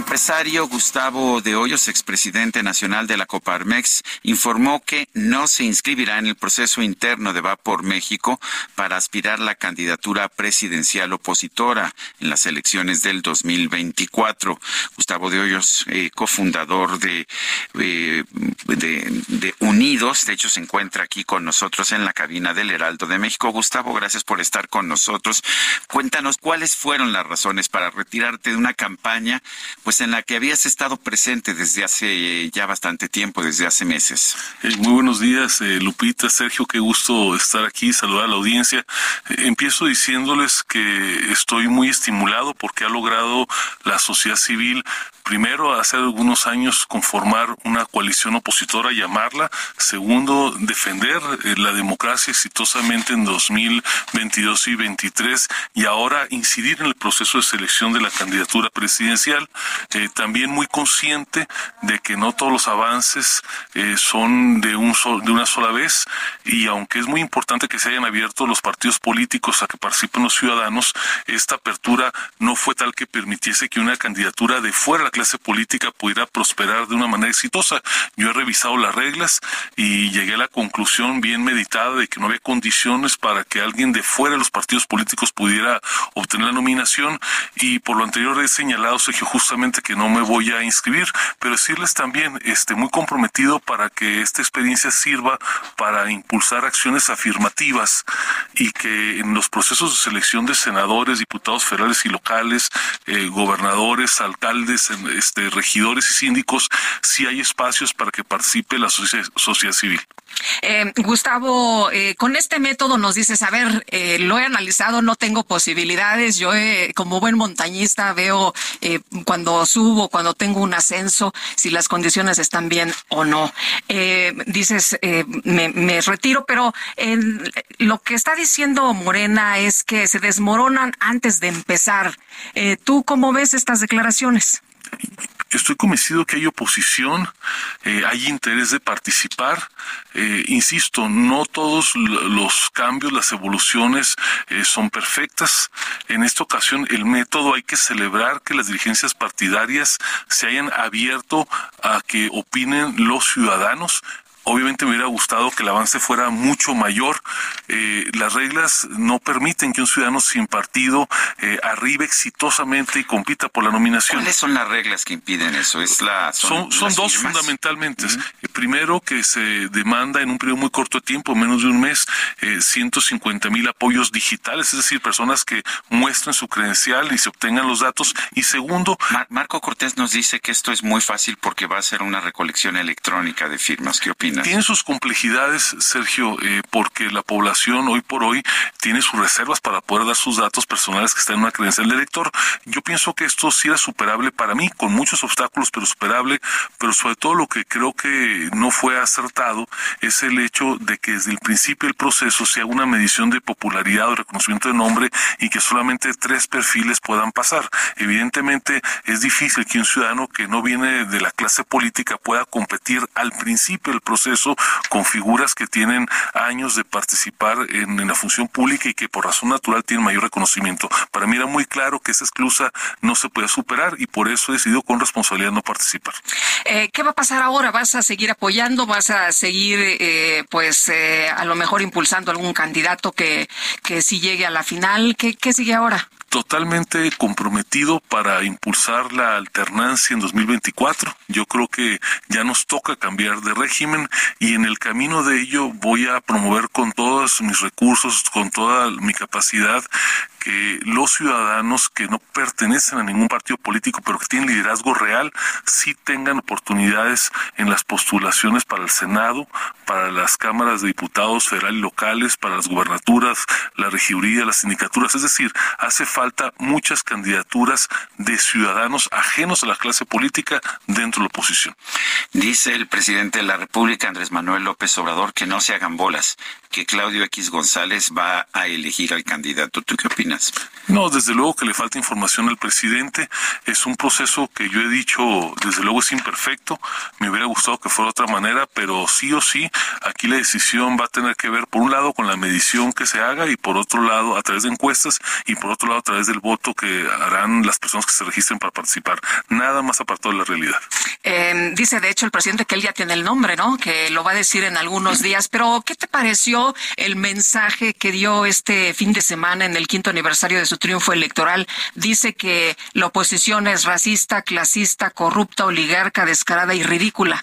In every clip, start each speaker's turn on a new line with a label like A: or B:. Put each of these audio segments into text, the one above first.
A: Empresario Gustavo de Hoyos, expresidente nacional de la Coparmex, informó que no se inscribirá en el proceso interno de Va por México para aspirar la candidatura presidencial opositora en las elecciones del 2024. Gustavo de Hoyos, eh, cofundador de, eh, de, de Unidos, de hecho se encuentra aquí con nosotros en la cabina del Heraldo de México. Gustavo, gracias por estar con nosotros. Cuéntanos cuáles fueron las razones para retirarte de una campaña pues en la que habías estado presente desde hace ya bastante tiempo, desde hace meses.
B: Eh, muy buenos días, eh, Lupita, Sergio, qué gusto estar aquí, saludar a la audiencia. Eh, empiezo diciéndoles que estoy muy estimulado porque ha logrado la sociedad civil primero, hace algunos años conformar una coalición opositora, llamarla. Segundo, defender eh, la democracia exitosamente en 2022 y 23 y ahora incidir en el proceso de selección de la candidatura presidencial. Eh, también muy consciente de que no todos los avances eh, son de una sola vez y aunque es muy importante que se hayan abierto los partidos políticos a que participen los ciudadanos, esta apertura no fue tal que permitiese que una candidatura de fuera de la clase política pudiera prosperar de una manera exitosa. Yo he revisado las reglas y llegué a la conclusión bien meditada de que no había condiciones para que alguien de fuera de los partidos políticos pudiera obtener la nominación y por lo anterior he señalado, Sergio, justamente que no me voy a inscribir, pero decirles también, este, muy comprometido para que esta experiencia sirva para impulsar acciones afirmativas y que en los procesos de selección de senadores, diputados federales y locales, eh, gobernadores, alcaldes, este, regidores y síndicos, si hay espacios para que participe la sociedad civil.
C: Eh, Gustavo, eh, con este método nos dices, a ver, eh, lo he analizado, no tengo posibilidades, yo como buen montañista veo eh, cuando subo, cuando tengo un ascenso, si las condiciones están bien o no. Eh, dices, eh, me, me, retiro, pero lo que está diciendo Morena es que se desmoronan antes de empezar. ¿Tú cómo ves estas declaraciones?
B: Estoy convencido que hay oposición, eh, hay interés de participar. Eh, insisto, no todos los cambios, las evoluciones eh, son perfectas. En esta ocasión, el método hay que celebrar que las dirigencias partidarias se hayan abierto a que opinen los ciudadanos Obviamente me hubiera gustado que el avance fuera mucho mayor. Eh, las reglas no permiten que un ciudadano sin partido eh, arribe exitosamente y compita por la nominación.
A: ¿Cuáles son las reglas que impiden eso? Es la,
B: son, son, dos fundamentalmente. Eh, primero, que se demanda en un periodo muy corto de tiempo, menos de un mes, 150 mil apoyos digitales, es decir, personas que muestren su credencial y se obtengan los datos. Y segundo...
A: Marco Cortés nos dice que esto es muy fácil porque va a ser una recolección electrónica de firmas. ¿Qué opinas?
B: Tiene sus complejidades, Sergio, eh, porque la población hoy por hoy tiene sus reservas para poder dar sus datos personales que están en una credencial de elector. Yo pienso que esto sí era superable para mí, con muchos obstáculos, pero superable, pero sobre todo lo que creo que no fue acertado es el hecho de que desde el principio del proceso se haga una medición de popularidad o reconocimiento de nombre y que solamente tres perfiles puedan pasar. Evidentemente es difícil que un ciudadano que no viene de la clase política pueda competir al principio del proceso proceso con figuras que tienen años de participar en, la función pública y que por razón natural tienen mayor reconocimiento. Para mí era muy claro que esa exclusa no se puede superar y por eso he decidido con responsabilidad no participar.
C: Eh, ¿Qué va a pasar ahora? ¿Vas a seguir apoyando? ¿Vas a seguir, eh, pues, eh, a lo mejor impulsando algún candidato que, que sí llegue a la final? ¿Qué, qué sigue ahora?
B: Totalmente comprometido para impulsar la alternancia en 2024. Yo creo que ya nos toca cambiar de régimen y en el camino de ello voy a promover con todos mis recursos, con toda mi capacidad, que los ciudadanos que no pertenecen a ningún partido político, pero que tienen liderazgo real, sí tengan oportunidades en las postulaciones para el Senado, para las cámaras de diputados federales y locales, para las gubernaturas, la regiduría, las sindicaturas. Es decir, hace falta muchas candidaturas de ciudadanos ajenos a la clase política dentro de la oposición.
A: Dice el presidente de la República, Andrés Manuel López Obrador, que no se hagan bolas, que Claudio X González va a elegir al candidato. ¿Tú qué opinas?
B: No, desde luego que le falta información al presidente. Es un proceso que yo he dicho, desde luego es imperfecto. Me hubiera gustado que fuera de otra manera, pero sí o sí, aquí la decisión va a tener que ver, por un lado, con la medición que se haga y por otro lado, a través de encuestas y por otro lado, a través del voto que harán las personas que se registren para participar. Nada más apartado de la realidad.
C: Eh, dice, de hecho, el presidente que él ya tiene el nombre, ¿no? Que lo va a decir en algunos días. Pero, ¿qué te pareció? el mensaje que dio este fin de semana en el quinto aniversario de su triunfo electoral. Dice que la oposición es racista, clasista, corrupta, oligarca, descarada y ridícula.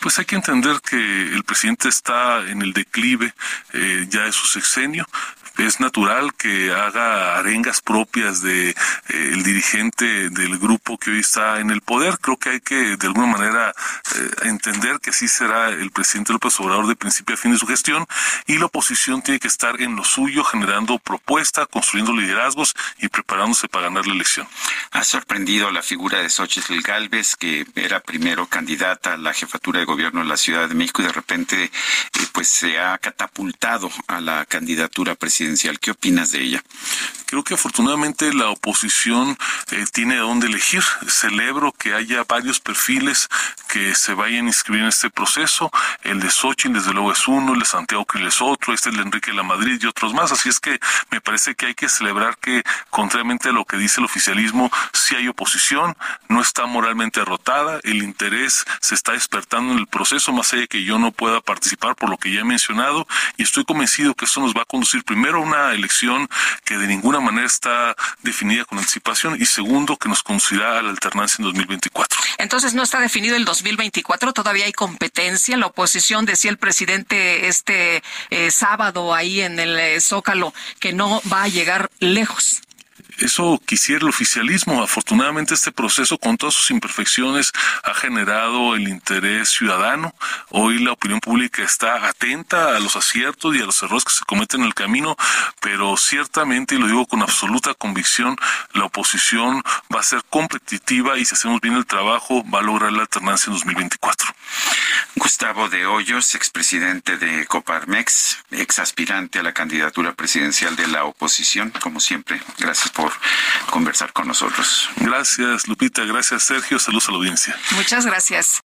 B: Pues hay que entender que el presidente está en el declive eh, ya de su sexenio, es natural que haga arengas propias de eh, el dirigente del grupo que hoy está en el poder. Creo que hay que de alguna manera eh, entender que así será el presidente López Obrador de principio a fin de su gestión y la oposición tiene que estar en lo suyo generando propuesta, construyendo liderazgos y preparándose para ganar la elección.
A: Ha sorprendido la figura de Xochitl Galvez, que era primero candidata a la jefatura de gobierno de la Ciudad de México y de repente eh, pues se ha catapultado a la candidatura presidencial ¿Qué opinas de ella?
B: Creo que afortunadamente la oposición eh, tiene a dónde elegir. Celebro que haya varios perfiles que se vayan a inscribir en este proceso. El de Xochitl, desde luego, es uno, el de Santiago Krill es otro, este es el de Enrique La Madrid y otros más. Así es que me parece que hay que celebrar que, contrariamente a lo que dice el oficialismo, si hay oposición, no está moralmente derrotada, el interés se está despertando en el proceso, más allá de que yo no pueda participar por lo que ya he mencionado, y estoy convencido que esto nos va a conducir primero a una elección que de ninguna manera está definida con anticipación y segundo que nos conducirá a la alternancia en 2024.
C: Entonces no está definido el 2024, todavía hay competencia. La oposición decía el presidente este eh, sábado ahí en el eh, Zócalo que no va a llegar lejos.
B: Eso quisiera el oficialismo. Afortunadamente este proceso con todas sus imperfecciones ha generado el interés ciudadano. Hoy la opinión pública está atenta a los aciertos y a los errores que se cometen en el camino, pero ciertamente, y lo digo con absoluta convicción, la oposición va a ser competitiva y si hacemos bien el trabajo va a lograr la alternancia en 2024.
A: De Hoyos, expresidente de Coparmex, ex aspirante a la candidatura presidencial de la oposición, como siempre. Gracias por conversar con nosotros.
B: Gracias, Lupita. Gracias, Sergio. Saludos a la audiencia.
C: Muchas gracias.